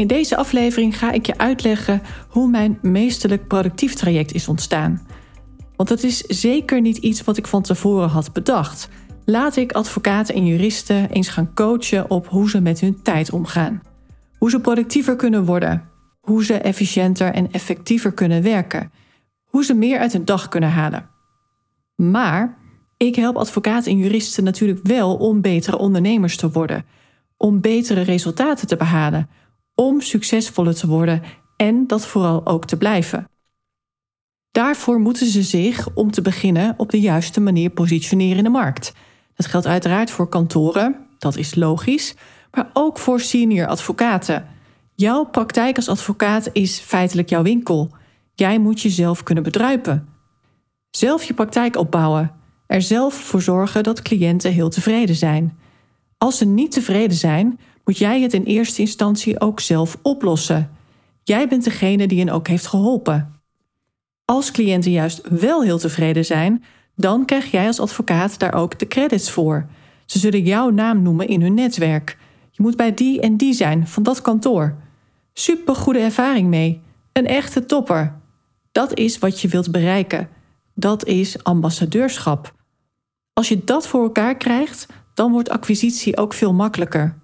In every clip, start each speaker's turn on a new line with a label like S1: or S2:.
S1: In deze aflevering ga ik je uitleggen hoe mijn meesterlijk productief traject is ontstaan. Want het is zeker niet iets wat ik van tevoren had bedacht. Laat ik advocaten en juristen eens gaan coachen op hoe ze met hun tijd omgaan. Hoe ze productiever kunnen worden. Hoe ze efficiënter en effectiever kunnen werken. Hoe ze meer uit hun dag kunnen halen. Maar ik help advocaten en juristen natuurlijk wel om betere ondernemers te worden. Om betere resultaten te behalen om succesvoller te worden en dat vooral ook te blijven. Daarvoor moeten ze zich, om te beginnen, op de juiste manier positioneren in de markt. Dat geldt uiteraard voor kantoren, dat is logisch, maar ook voor senior advocaten. Jouw praktijk als advocaat is feitelijk jouw winkel. Jij moet jezelf kunnen bedruipen. Zelf je praktijk opbouwen. Er zelf voor zorgen dat cliënten heel tevreden zijn. Als ze niet tevreden zijn, moet jij het in eerste instantie ook zelf oplossen. Jij bent degene die hen ook heeft geholpen. Als cliënten juist wel heel tevreden zijn, dan krijg jij als advocaat daar ook de credits voor. Ze zullen jouw naam noemen in hun netwerk. Je moet bij die en die zijn van dat kantoor. Super goede ervaring mee. Een echte topper. Dat is wat je wilt bereiken. Dat is ambassadeurschap. Als je dat voor elkaar krijgt, dan wordt acquisitie ook veel makkelijker.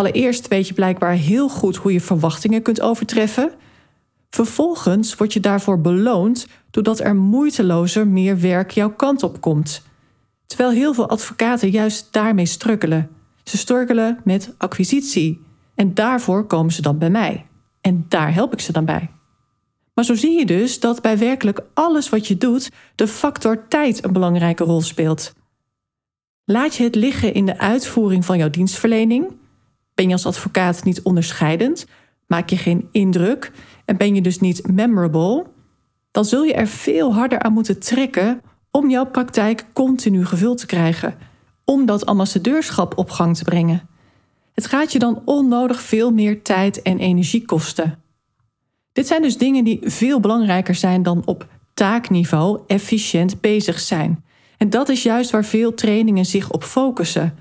S1: Allereerst weet je blijkbaar heel goed hoe je verwachtingen kunt overtreffen. Vervolgens word je daarvoor beloond doordat er moeitelozer meer werk jouw kant op komt. Terwijl heel veel advocaten juist daarmee strukkelen. Ze strukkelen met acquisitie. En daarvoor komen ze dan bij mij. En daar help ik ze dan bij. Maar zo zie je dus dat bij werkelijk alles wat je doet de factor tijd een belangrijke rol speelt. Laat je het liggen in de uitvoering van jouw dienstverlening, ben je als advocaat niet onderscheidend, maak je geen indruk en ben je dus niet memorable, dan zul je er veel harder aan moeten trekken om jouw praktijk continu gevuld te krijgen, om dat ambassadeurschap op gang te brengen. Het gaat je dan onnodig veel meer tijd en energie kosten. Dit zijn dus dingen die veel belangrijker zijn dan op taakniveau efficiënt bezig zijn. En dat is juist waar veel trainingen zich op focussen.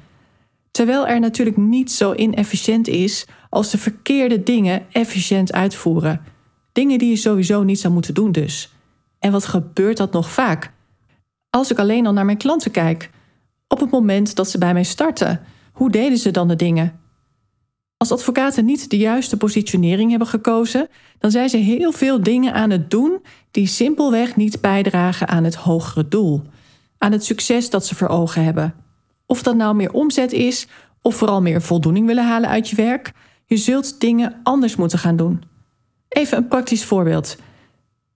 S1: Terwijl er natuurlijk niet zo inefficiënt is als de verkeerde dingen efficiënt uitvoeren. Dingen die je sowieso niet zou moeten doen dus. En wat gebeurt dat nog vaak? Als ik alleen al naar mijn klanten kijk, op het moment dat ze bij mij starten, hoe deden ze dan de dingen? Als advocaten niet de juiste positionering hebben gekozen, dan zijn ze heel veel dingen aan het doen die simpelweg niet bijdragen aan het hogere doel, aan het succes dat ze voor ogen hebben. Of dat nou meer omzet is of vooral meer voldoening willen halen uit je werk, je zult dingen anders moeten gaan doen. Even een praktisch voorbeeld.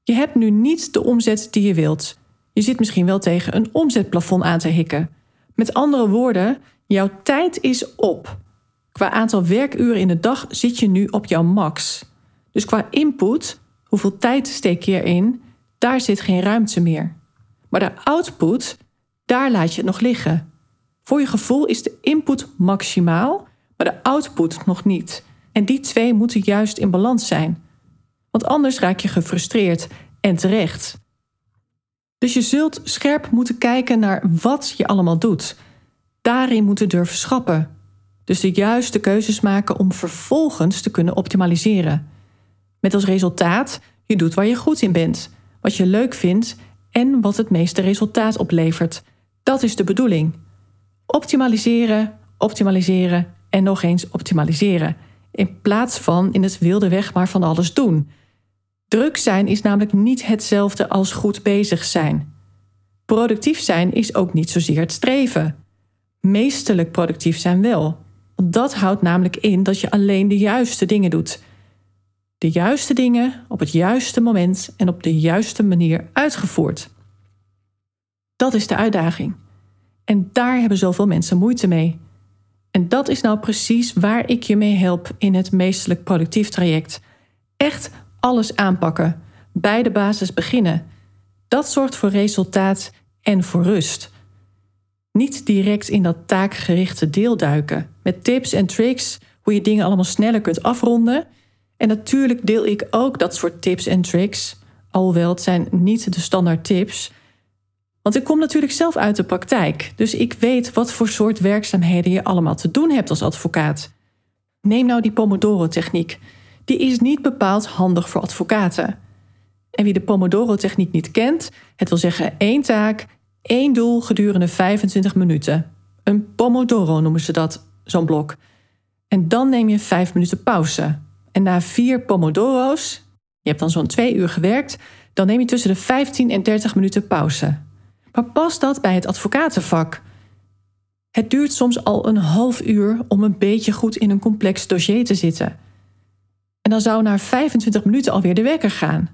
S1: Je hebt nu niet de omzet die je wilt. Je zit misschien wel tegen een omzetplafond aan te hikken. Met andere woorden, jouw tijd is op. Qua aantal werkuren in de dag zit je nu op jouw max. Dus qua input, hoeveel tijd steek je erin, daar zit geen ruimte meer. Maar de output, daar laat je het nog liggen. Voor je gevoel is de input maximaal, maar de output nog niet. En die twee moeten juist in balans zijn. Want anders raak je gefrustreerd en terecht. Dus je zult scherp moeten kijken naar wat je allemaal doet. Daarin moeten durven schappen. Dus de juiste keuzes maken om vervolgens te kunnen optimaliseren. Met als resultaat, je doet waar je goed in bent, wat je leuk vindt en wat het meeste resultaat oplevert. Dat is de bedoeling. Optimaliseren, optimaliseren en nog eens optimaliseren. In plaats van in het wilde weg maar van alles doen. Druk zijn is namelijk niet hetzelfde als goed bezig zijn. Productief zijn is ook niet zozeer het streven. Meesterlijk productief zijn wel. Want dat houdt namelijk in dat je alleen de juiste dingen doet. De juiste dingen op het juiste moment en op de juiste manier uitgevoerd. Dat is de uitdaging. En daar hebben zoveel mensen moeite mee. En dat is nou precies waar ik je mee help in het meestelijk productief traject. Echt alles aanpakken, bij de basis beginnen. Dat zorgt voor resultaat en voor rust. Niet direct in dat taakgerichte deel duiken, met tips en tricks hoe je dingen allemaal sneller kunt afronden. En natuurlijk deel ik ook dat soort tips en tricks, alhoewel het zijn niet de standaard tips. Want ik kom natuurlijk zelf uit de praktijk, dus ik weet wat voor soort werkzaamheden je allemaal te doen hebt als advocaat. Neem nou die Pomodoro-techniek. Die is niet bepaald handig voor advocaten. En wie de Pomodoro-techniek niet kent, het wil zeggen één taak, één doel gedurende 25 minuten. Een Pomodoro noemen ze dat, zo'n blok. En dan neem je 5 minuten pauze. En na vier Pomodoro's, je hebt dan zo'n twee uur gewerkt, dan neem je tussen de 15 en 30 minuten pauze. Maar past dat bij het advocatenvak? Het duurt soms al een half uur om een beetje goed in een complex dossier te zitten. En dan zou na 25 minuten alweer de wekker gaan.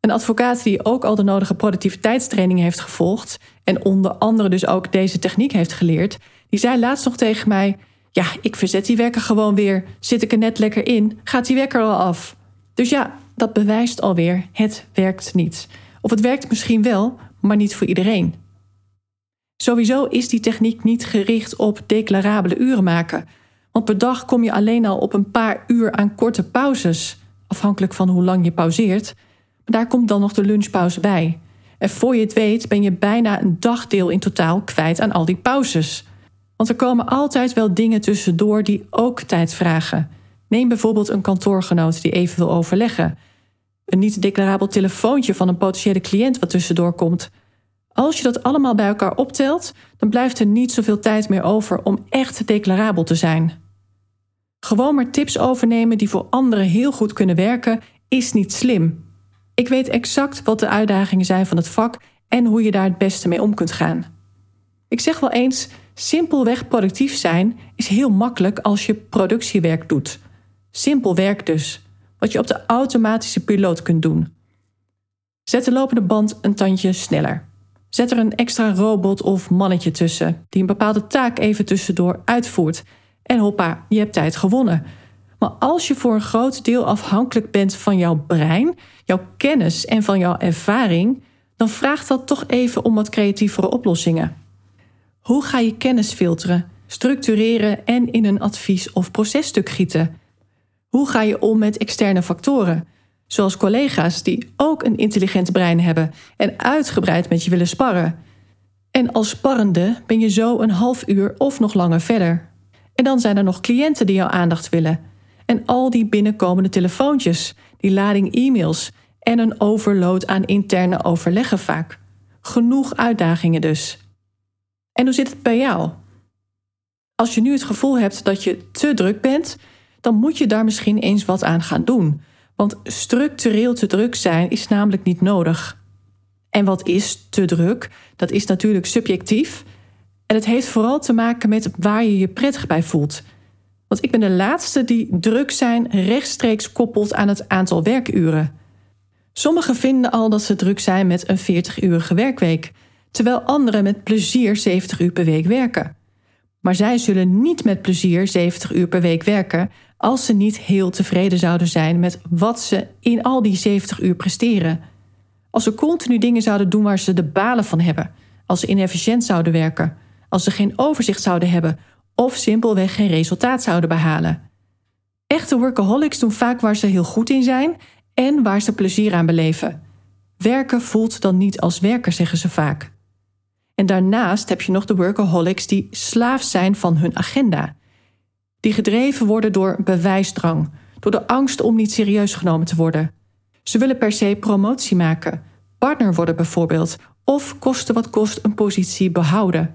S1: Een advocaat die ook al de nodige productiviteitstraining heeft gevolgd en onder andere dus ook deze techniek heeft geleerd, die zei laatst nog tegen mij: Ja, ik verzet die wekker gewoon weer. Zit ik er net lekker in, gaat die wekker al af. Dus ja, dat bewijst alweer: het werkt niet. Of het werkt misschien wel, maar niet voor iedereen. Sowieso is die techniek niet gericht op declarabele uren maken. Want per dag kom je alleen al op een paar uur aan korte pauzes, afhankelijk van hoe lang je pauzeert. Maar daar komt dan nog de lunchpauze bij. En voor je het weet ben je bijna een dagdeel in totaal kwijt aan al die pauzes. Want er komen altijd wel dingen tussendoor die ook tijd vragen. Neem bijvoorbeeld een kantoorgenoot die even wil overleggen. Een niet declarabel telefoontje van een potentiële cliënt wat tussendoor komt. Als je dat allemaal bij elkaar optelt, dan blijft er niet zoveel tijd meer over om echt declarabel te zijn. Gewoon maar tips overnemen die voor anderen heel goed kunnen werken, is niet slim. Ik weet exact wat de uitdagingen zijn van het vak en hoe je daar het beste mee om kunt gaan. Ik zeg wel eens: simpelweg productief zijn is heel makkelijk als je productiewerk doet. Simpel werk dus, wat je op de automatische piloot kunt doen. Zet de lopende band een tandje sneller. Zet er een extra robot of mannetje tussen die een bepaalde taak even tussendoor uitvoert. En hoppa, je hebt tijd gewonnen. Maar als je voor een groot deel afhankelijk bent van jouw brein, jouw kennis en van jouw ervaring, dan vraagt dat toch even om wat creatievere oplossingen. Hoe ga je kennis filteren, structureren en in een advies- of processtuk gieten? Hoe ga je om met externe factoren, zoals collega's die ook een intelligent brein hebben en uitgebreid met je willen sparren? En als sparrende ben je zo een half uur of nog langer verder. En dan zijn er nog cliënten die jouw aandacht willen. En al die binnenkomende telefoontjes, die lading e-mails en een overload aan interne overleggen vaak. Genoeg uitdagingen dus. En hoe zit het bij jou? Als je nu het gevoel hebt dat je te druk bent, dan moet je daar misschien eens wat aan gaan doen. Want structureel te druk zijn is namelijk niet nodig. En wat is te druk? Dat is natuurlijk subjectief. En het heeft vooral te maken met waar je je prettig bij voelt. Want ik ben de laatste die druk zijn rechtstreeks koppelt aan het aantal werkuren. Sommigen vinden al dat ze druk zijn met een 40-urige werkweek, terwijl anderen met plezier 70 uur per week werken. Maar zij zullen niet met plezier 70 uur per week werken als ze niet heel tevreden zouden zijn met wat ze in al die 70 uur presteren. Als ze continu dingen zouden doen waar ze de balen van hebben, als ze inefficiënt zouden werken, als ze geen overzicht zouden hebben of simpelweg geen resultaat zouden behalen. Echte workaholics doen vaak waar ze heel goed in zijn en waar ze plezier aan beleven. Werken voelt dan niet als werken, zeggen ze vaak. En daarnaast heb je nog de workaholics die slaaf zijn van hun agenda. Die gedreven worden door bewijsdrang, door de angst om niet serieus genomen te worden. Ze willen per se promotie maken, partner worden bijvoorbeeld, of koste wat kost een positie behouden.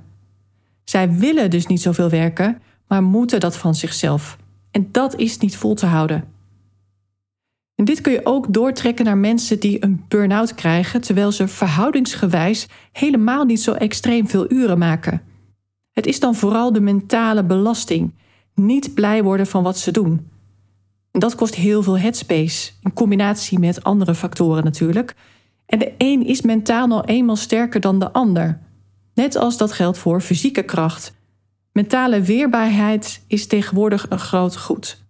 S1: Zij willen dus niet zoveel werken, maar moeten dat van zichzelf. En dat is niet vol te houden. En dit kun je ook doortrekken naar mensen die een burn-out krijgen terwijl ze verhoudingsgewijs helemaal niet zo extreem veel uren maken. Het is dan vooral de mentale belasting, niet blij worden van wat ze doen. En dat kost heel veel headspace, in combinatie met andere factoren natuurlijk. En de een is mentaal nou eenmaal sterker dan de ander. Net als dat geldt voor fysieke kracht. Mentale weerbaarheid is tegenwoordig een groot goed.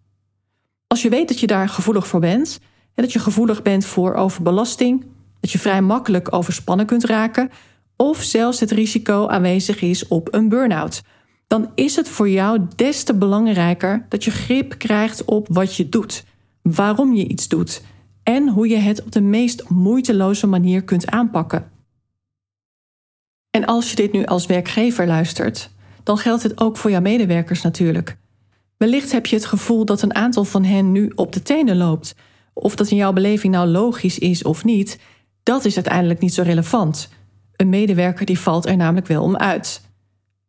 S1: Als je weet dat je daar gevoelig voor bent, en dat je gevoelig bent voor overbelasting, dat je vrij makkelijk overspannen kunt raken, of zelfs het risico aanwezig is op een burn-out, dan is het voor jou des te belangrijker dat je grip krijgt op wat je doet, waarom je iets doet en hoe je het op de meest moeiteloze manier kunt aanpakken. En als je dit nu als werkgever luistert, dan geldt het ook voor jouw medewerkers natuurlijk. Wellicht heb je het gevoel dat een aantal van hen nu op de tenen loopt. Of dat in jouw beleving nou logisch is of niet, dat is uiteindelijk niet zo relevant. Een medewerker die valt er namelijk wel om uit.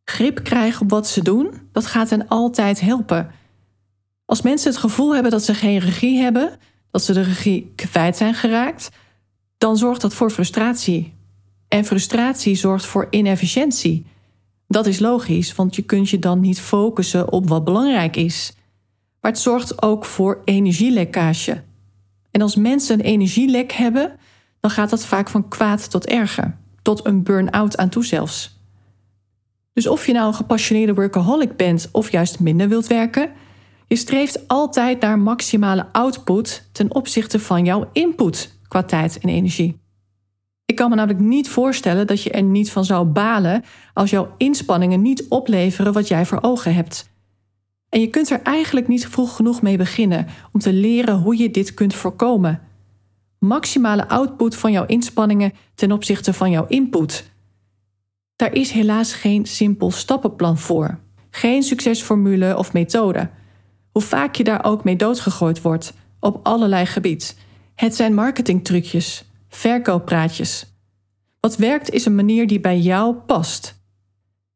S1: Grip krijgen op wat ze doen, dat gaat hen altijd helpen. Als mensen het gevoel hebben dat ze geen regie hebben, dat ze de regie kwijt zijn geraakt, dan zorgt dat voor frustratie. En frustratie zorgt voor inefficiëntie. Dat is logisch, want je kunt je dan niet focussen op wat belangrijk is. Maar het zorgt ook voor energielekkage. En als mensen een energielek hebben, dan gaat dat vaak van kwaad tot erger, tot een burn-out aan toe zelfs. Dus of je nou een gepassioneerde workaholic bent of juist minder wilt werken, je streeft altijd naar maximale output ten opzichte van jouw input qua tijd en energie. Ik kan me namelijk niet voorstellen dat je er niet van zou balen als jouw inspanningen niet opleveren wat jij voor ogen hebt. En je kunt er eigenlijk niet vroeg genoeg mee beginnen om te leren hoe je dit kunt voorkomen. Maximale output van jouw inspanningen ten opzichte van jouw input. Daar is helaas geen simpel stappenplan voor. Geen succesformule of methode. Hoe vaak je daar ook mee doodgegooid wordt, op allerlei gebied. Het zijn marketingtrucjes, verkooppraatjes. Wat werkt is een manier die bij jou past.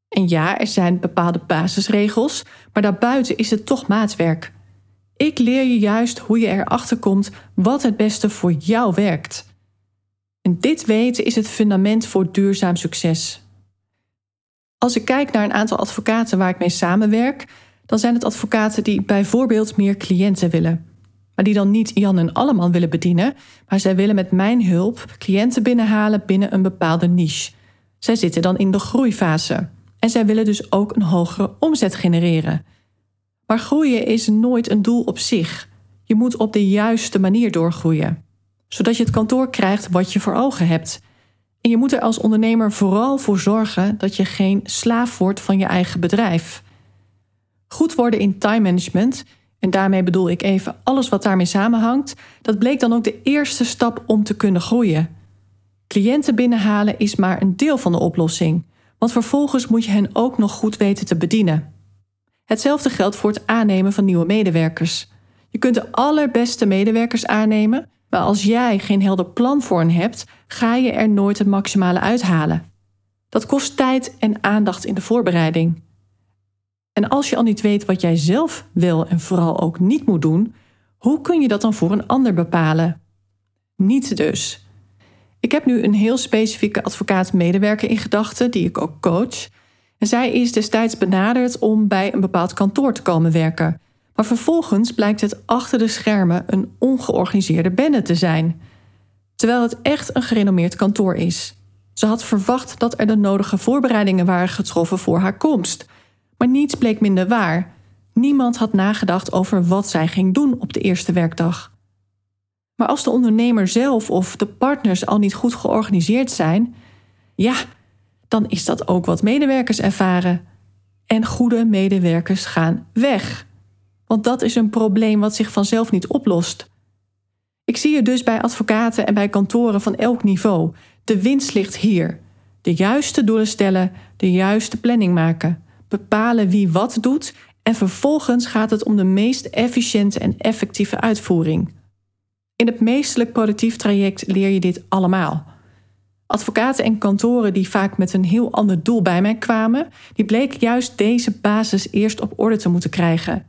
S1: En ja, er zijn bepaalde basisregels, maar daarbuiten is het toch maatwerk. Ik leer je juist hoe je erachter komt wat het beste voor jou werkt. En dit weten is het fundament voor duurzaam succes. Als ik kijk naar een aantal advocaten waar ik mee samenwerk, dan zijn het advocaten die bijvoorbeeld meer cliënten willen maar die dan niet Jan en Alleman willen bedienen, maar zij willen met mijn hulp cliënten binnenhalen binnen een bepaalde niche. Zij zitten dan in de groeifase en zij willen dus ook een hogere omzet genereren. Maar groeien is nooit een doel op zich. Je moet op de juiste manier doorgroeien, zodat je het kantoor krijgt wat je voor ogen hebt. En je moet er als ondernemer vooral voor zorgen dat je geen slaaf wordt van je eigen bedrijf. Goed worden in time management en daarmee bedoel ik even alles wat daarmee samenhangt, dat bleek dan ook de eerste stap om te kunnen groeien. Cliënten binnenhalen is maar een deel van de oplossing, want vervolgens moet je hen ook nog goed weten te bedienen. Hetzelfde geldt voor het aannemen van nieuwe medewerkers. Je kunt de allerbeste medewerkers aannemen, maar als jij geen helder plan voor hen hebt, ga je er nooit het maximale uithalen. Dat kost tijd en aandacht in de voorbereiding. En als je al niet weet wat jij zelf wil en vooral ook niet moet doen, hoe kun je dat dan voor een ander bepalen? Niet dus. Ik heb nu een heel specifieke advocaat-medewerker in gedachten, die ik ook coach. En zij is destijds benaderd om bij een bepaald kantoor te komen werken. Maar vervolgens blijkt het achter de schermen een ongeorganiseerde bende te zijn. Terwijl het echt een gerenommeerd kantoor is. Ze had verwacht dat er de nodige voorbereidingen waren getroffen voor haar komst. Maar niets bleek minder waar. Niemand had nagedacht over wat zij ging doen op de eerste werkdag. Maar als de ondernemer zelf of de partners al niet goed georganiseerd zijn, ja, dan is dat ook wat medewerkers ervaren. En goede medewerkers gaan weg. Want dat is een probleem wat zich vanzelf niet oplost. Ik zie het dus bij advocaten en bij kantoren van elk niveau. De winst ligt hier. De juiste doelen stellen, de juiste planning maken bepalen wie wat doet en vervolgens gaat het om de meest efficiënte en effectieve uitvoering. In het meestelijk productief traject leer je dit allemaal. Advocaten en kantoren die vaak met een heel ander doel bij mij kwamen, die bleken juist deze basis eerst op orde te moeten krijgen.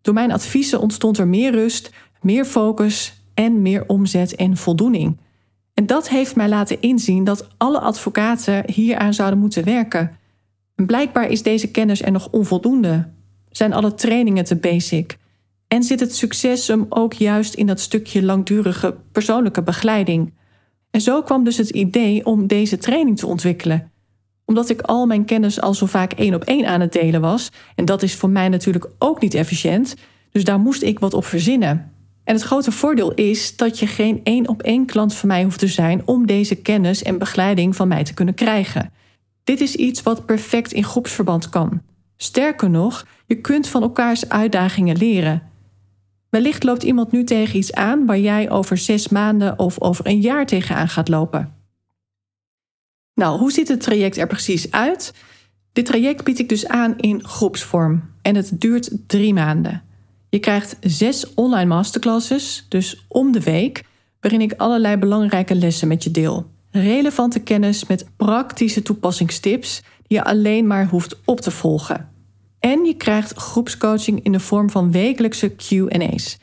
S1: Door mijn adviezen ontstond er meer rust, meer focus en meer omzet en voldoening. En dat heeft mij laten inzien dat alle advocaten hieraan zouden moeten werken. Blijkbaar is deze kennis er nog onvoldoende. Zijn alle trainingen te basic? En zit het succes hem ook juist in dat stukje langdurige persoonlijke begeleiding? En zo kwam dus het idee om deze training te ontwikkelen. omdat ik al mijn kennis al zo vaak één op één aan het delen was. En dat is voor mij natuurlijk ook niet efficiënt. Dus daar moest ik wat op verzinnen. En het grote voordeel is dat je geen één op één klant van mij hoeft te zijn om deze kennis en begeleiding van mij te kunnen krijgen. Dit is iets wat perfect in groepsverband kan. Sterker nog, je kunt van elkaars uitdagingen leren. Wellicht loopt iemand nu tegen iets aan waar jij over zes maanden of over een jaar tegenaan gaat lopen. Nou, hoe ziet het traject er precies uit? Dit traject bied ik dus aan in groepsvorm en het duurt drie maanden. Je krijgt zes online masterclasses, dus om de week, waarin ik allerlei belangrijke lessen met je deel. Relevante kennis met praktische toepassingstips die je alleen maar hoeft op te volgen. En je krijgt groepscoaching in de vorm van wekelijkse QA's.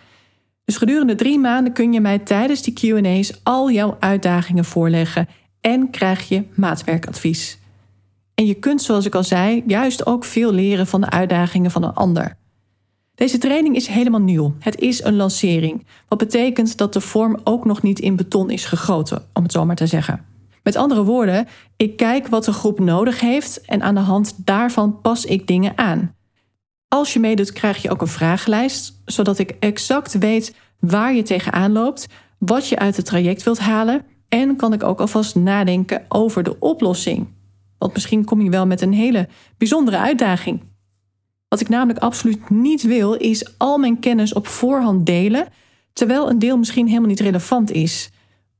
S1: Dus gedurende drie maanden kun je mij tijdens die QA's al jouw uitdagingen voorleggen en krijg je maatwerkadvies. En je kunt, zoals ik al zei, juist ook veel leren van de uitdagingen van een ander. Deze training is helemaal nieuw. Het is een lancering, wat betekent dat de vorm ook nog niet in beton is gegoten, om het zo maar te zeggen. Met andere woorden, ik kijk wat de groep nodig heeft en aan de hand daarvan pas ik dingen aan. Als je meedoet, krijg je ook een vragenlijst, zodat ik exact weet waar je tegenaan loopt, wat je uit het traject wilt halen en kan ik ook alvast nadenken over de oplossing. Want misschien kom je wel met een hele bijzondere uitdaging. Wat ik namelijk absoluut niet wil, is al mijn kennis op voorhand delen, terwijl een deel misschien helemaal niet relevant is.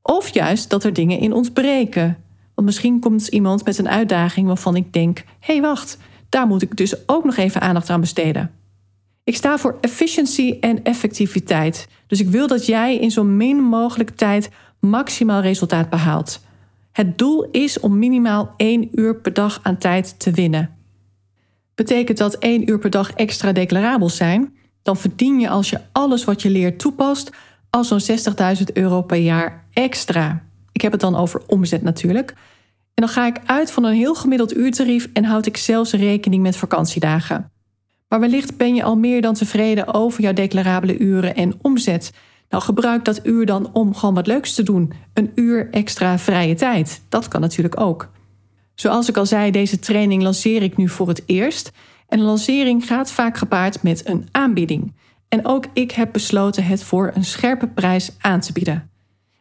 S1: Of juist dat er dingen in ontbreken. Want misschien komt iemand met een uitdaging waarvan ik denk: hé, hey, wacht, daar moet ik dus ook nog even aandacht aan besteden. Ik sta voor efficiency en effectiviteit. Dus ik wil dat jij in zo min mogelijk tijd maximaal resultaat behaalt. Het doel is om minimaal 1 uur per dag aan tijd te winnen. Betekent dat 1 uur per dag extra declarabel zijn? Dan verdien je als je alles wat je leert toepast al zo'n 60.000 euro per jaar extra. Ik heb het dan over omzet natuurlijk. En dan ga ik uit van een heel gemiddeld uurtarief en houd ik zelfs rekening met vakantiedagen. Maar wellicht ben je al meer dan tevreden over jouw declarabele uren en omzet. Nou, gebruik dat uur dan om gewoon wat leuks te doen. Een uur extra vrije tijd. Dat kan natuurlijk ook. Zoals ik al zei, deze training lanceer ik nu voor het eerst. En een lancering gaat vaak gepaard met een aanbieding. En ook ik heb besloten het voor een scherpe prijs aan te bieden.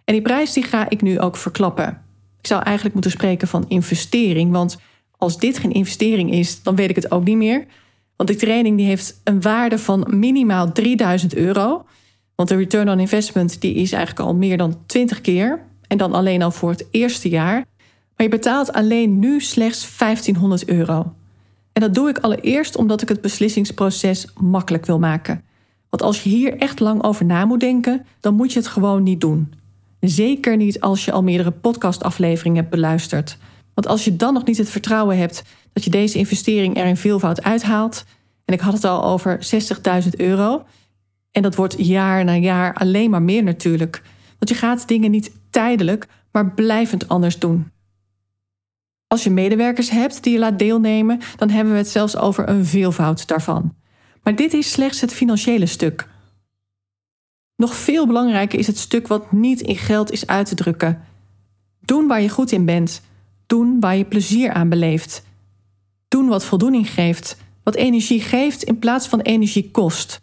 S1: En die prijs die ga ik nu ook verklappen. Ik zou eigenlijk moeten spreken van investering, want als dit geen investering is, dan weet ik het ook niet meer. Want die training die heeft een waarde van minimaal 3000 euro. Want de return on investment die is eigenlijk al meer dan 20 keer. En dan alleen al voor het eerste jaar. Maar je betaalt alleen nu slechts 1500 euro. En dat doe ik allereerst omdat ik het beslissingsproces makkelijk wil maken. Want als je hier echt lang over na moet denken, dan moet je het gewoon niet doen. Zeker niet als je al meerdere podcastafleveringen hebt beluisterd. Want als je dan nog niet het vertrouwen hebt dat je deze investering er in veelvoud uithaalt, en ik had het al over 60.000 euro, en dat wordt jaar na jaar alleen maar meer natuurlijk. Want je gaat dingen niet tijdelijk, maar blijvend anders doen. Als je medewerkers hebt die je laat deelnemen, dan hebben we het zelfs over een veelvoud daarvan. Maar dit is slechts het financiële stuk. Nog veel belangrijker is het stuk wat niet in geld is uit te drukken. Doen waar je goed in bent. Doen waar je plezier aan beleeft. Doen wat voldoening geeft, wat energie geeft in plaats van energie kost.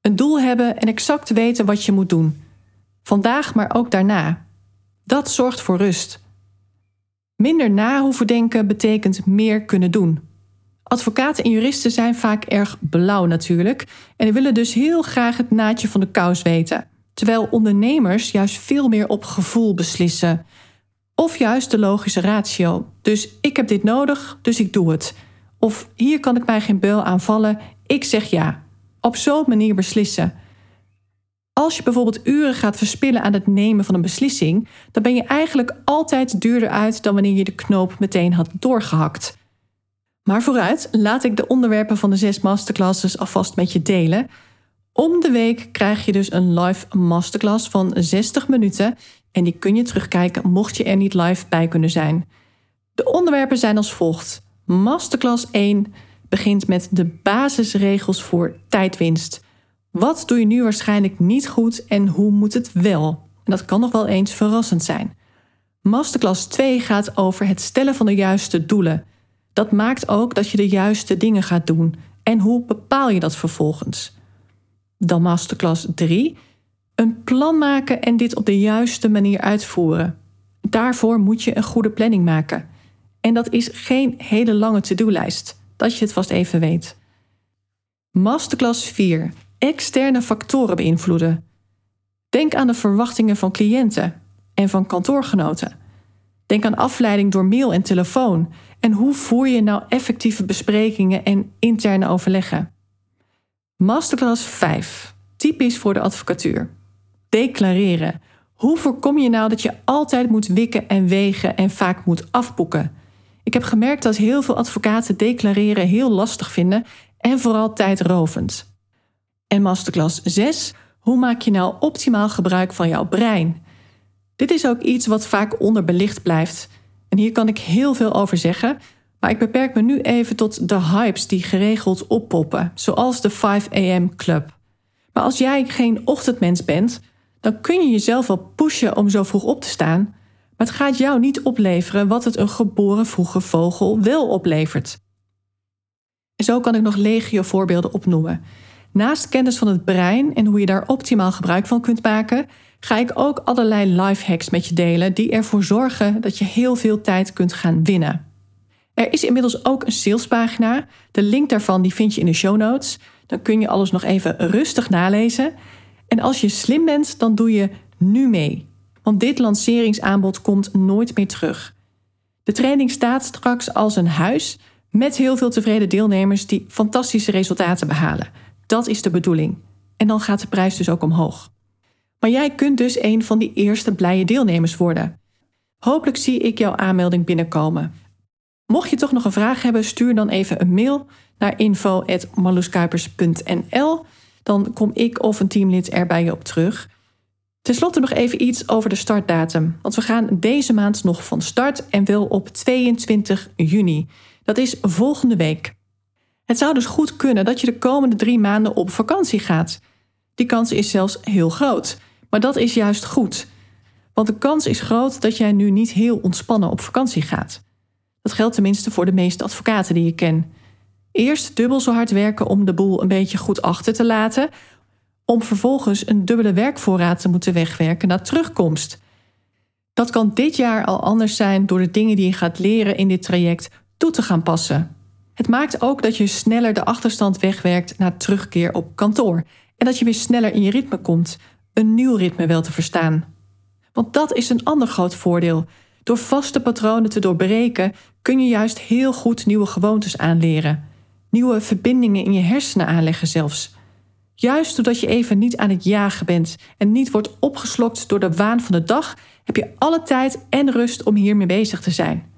S1: Een doel hebben en exact weten wat je moet doen. Vandaag, maar ook daarna. Dat zorgt voor rust. Minder na hoeven denken betekent meer kunnen doen. Advocaten en juristen zijn vaak erg blauw natuurlijk en willen dus heel graag het naadje van de kous weten. Terwijl ondernemers juist veel meer op gevoel beslissen. Of juist de logische ratio. Dus ik heb dit nodig, dus ik doe het. Of hier kan ik mij geen beul aanvallen, ik zeg ja. Op zo'n manier beslissen. Als je bijvoorbeeld uren gaat verspillen aan het nemen van een beslissing, dan ben je eigenlijk altijd duurder uit dan wanneer je de knoop meteen had doorgehakt. Maar vooruit, laat ik de onderwerpen van de zes masterclasses alvast met je delen. Om de week krijg je dus een live masterclass van 60 minuten. En die kun je terugkijken mocht je er niet live bij kunnen zijn. De onderwerpen zijn als volgt. Masterclass 1 begint met de basisregels voor tijdwinst. Wat doe je nu waarschijnlijk niet goed en hoe moet het wel? En dat kan nog wel eens verrassend zijn. Masterclass 2 gaat over het stellen van de juiste doelen. Dat maakt ook dat je de juiste dingen gaat doen. En hoe bepaal je dat vervolgens? Dan Masterclass 3. Een plan maken en dit op de juiste manier uitvoeren. Daarvoor moet je een goede planning maken. En dat is geen hele lange to-do-lijst, dat je het vast even weet. Masterclass 4. Externe factoren beïnvloeden. Denk aan de verwachtingen van cliënten en van kantoorgenoten. Denk aan afleiding door mail en telefoon. En hoe voer je nou effectieve besprekingen en interne overleggen? Masterclass 5. Typisch voor de advocatuur. Declareren. Hoe voorkom je nou dat je altijd moet wikken en wegen en vaak moet afboeken? Ik heb gemerkt dat heel veel advocaten declareren heel lastig vinden en vooral tijdrovend. En masterclass 6. Hoe maak je nou optimaal gebruik van jouw brein? Dit is ook iets wat vaak onderbelicht blijft. En hier kan ik heel veel over zeggen, maar ik beperk me nu even tot de hypes die geregeld oppoppen, zoals de 5 AM Club. Maar als jij geen ochtendmens bent, dan kun je jezelf wel pushen om zo vroeg op te staan, maar het gaat jou niet opleveren wat het een geboren vroege vogel wel oplevert. En zo kan ik nog legio voorbeelden opnoemen. Naast kennis van het brein en hoe je daar optimaal gebruik van kunt maken, ga ik ook allerlei lifehacks met je delen die ervoor zorgen dat je heel veel tijd kunt gaan winnen. Er is inmiddels ook een salespagina. De link daarvan die vind je in de show notes. Dan kun je alles nog even rustig nalezen. En als je slim bent, dan doe je nu mee. Want dit lanceringsaanbod komt nooit meer terug. De training staat straks als een huis met heel veel tevreden deelnemers die fantastische resultaten behalen. Dat is de bedoeling. En dan gaat de prijs dus ook omhoog. Maar jij kunt dus een van die eerste blije deelnemers worden. Hopelijk zie ik jouw aanmelding binnenkomen. Mocht je toch nog een vraag hebben, stuur dan even een mail naar info.marloeskuipers.nl. Dan kom ik of een teamlid er bij je op terug. Ten slotte nog even iets over de startdatum. Want we gaan deze maand nog van start en wel op 22 juni. Dat is volgende week. Het zou dus goed kunnen dat je de komende drie maanden op vakantie gaat. Die kans is zelfs heel groot. Maar dat is juist goed. Want de kans is groot dat jij nu niet heel ontspannen op vakantie gaat. Dat geldt tenminste voor de meeste advocaten die ik ken. Eerst dubbel zo hard werken om de boel een beetje goed achter te laten, om vervolgens een dubbele werkvoorraad te moeten wegwerken naar terugkomst. Dat kan dit jaar al anders zijn door de dingen die je gaat leren in dit traject toe te gaan passen. Het maakt ook dat je sneller de achterstand wegwerkt naar terugkeer op kantoor en dat je weer sneller in je ritme komt, een nieuw ritme wel te verstaan. Want dat is een ander groot voordeel. Door vaste patronen te doorbreken kun je juist heel goed nieuwe gewoontes aanleren. Nieuwe verbindingen in je hersenen aanleggen zelfs. Juist doordat je even niet aan het jagen bent en niet wordt opgeslokt door de waan van de dag, heb je alle tijd en rust om hiermee bezig te zijn.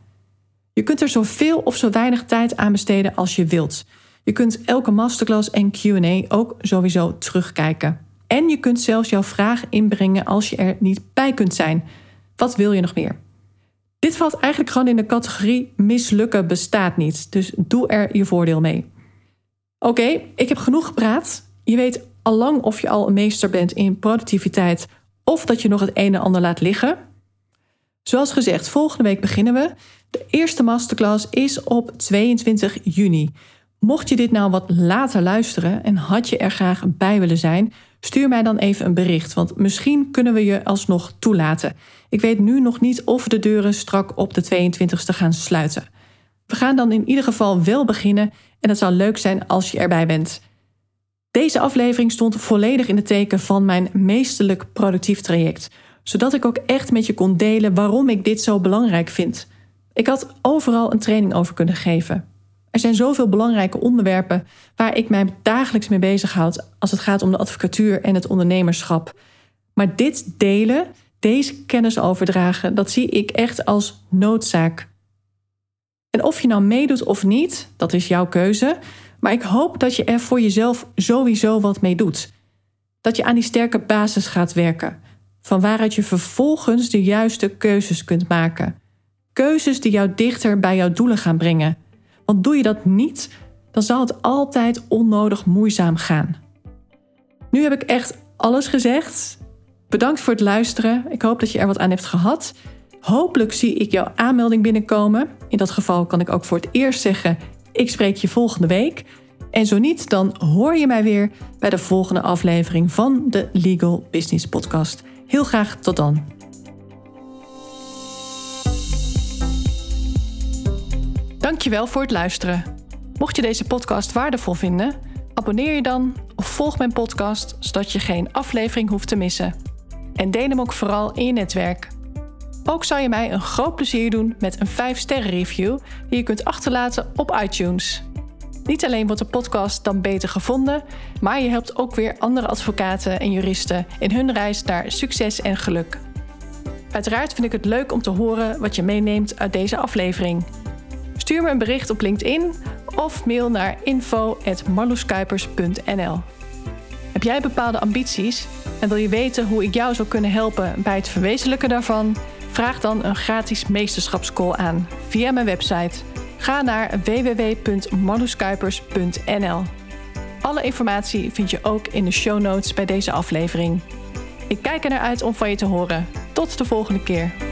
S1: Je kunt er zoveel of zo weinig tijd aan besteden als je wilt. Je kunt elke masterclass en QA ook sowieso terugkijken. En je kunt zelfs jouw vraag inbrengen als je er niet bij kunt zijn. Wat wil je nog meer? Dit valt eigenlijk gewoon in de categorie mislukken bestaat niet. Dus doe er je voordeel mee. Oké, ik heb genoeg gepraat. Je weet allang of je al een meester bent in productiviteit of dat je nog het een en ander laat liggen. Zoals gezegd, volgende week beginnen we. De eerste masterclass is op 22 juni. Mocht je dit nou wat later luisteren en had je er graag bij willen zijn, stuur mij dan even een bericht, want misschien kunnen we je alsnog toelaten. Ik weet nu nog niet of de deuren strak op de 22e gaan sluiten. We gaan dan in ieder geval wel beginnen en het zou leuk zijn als je erbij bent. Deze aflevering stond volledig in het teken van mijn meesterlijk productief traject, zodat ik ook echt met je kon delen waarom ik dit zo belangrijk vind. Ik had overal een training over kunnen geven. Er zijn zoveel belangrijke onderwerpen waar ik mij dagelijks mee bezighoud als het gaat om de advocatuur en het ondernemerschap. Maar dit delen, deze kennis overdragen, dat zie ik echt als noodzaak. En of je nou meedoet of niet, dat is jouw keuze. Maar ik hoop dat je er voor jezelf sowieso wat mee doet. Dat je aan die sterke basis gaat werken, van waaruit je vervolgens de juiste keuzes kunt maken. Keuzes die jou dichter bij jouw doelen gaan brengen. Want doe je dat niet, dan zal het altijd onnodig moeizaam gaan. Nu heb ik echt alles gezegd. Bedankt voor het luisteren. Ik hoop dat je er wat aan hebt gehad. Hopelijk zie ik jouw aanmelding binnenkomen. In dat geval kan ik ook voor het eerst zeggen: ik spreek je volgende week. En zo niet, dan hoor je mij weer bij de volgende aflevering van de Legal Business Podcast. Heel graag tot dan. Dankjewel voor het luisteren. Mocht je deze podcast waardevol vinden, abonneer je dan of volg mijn podcast zodat je geen aflevering hoeft te missen. En deel hem ook vooral in je netwerk. Ook zou je mij een groot plezier doen met een 5-sterren review die je kunt achterlaten op iTunes. Niet alleen wordt de podcast dan beter gevonden, maar je helpt ook weer andere advocaten en juristen in hun reis naar succes en geluk. Uiteraard vind ik het leuk om te horen wat je meeneemt uit deze aflevering. Stuur me een bericht op LinkedIn of mail naar info.marloeskuipers.nl. Heb jij bepaalde ambities en wil je weten hoe ik jou zou kunnen helpen bij het verwezenlijken daarvan? Vraag dan een gratis meesterschapscall aan via mijn website. Ga naar www.marloeskuipers.nl. Alle informatie vind je ook in de show notes bij deze aflevering. Ik kijk er naar uit om van je te horen. Tot de volgende keer.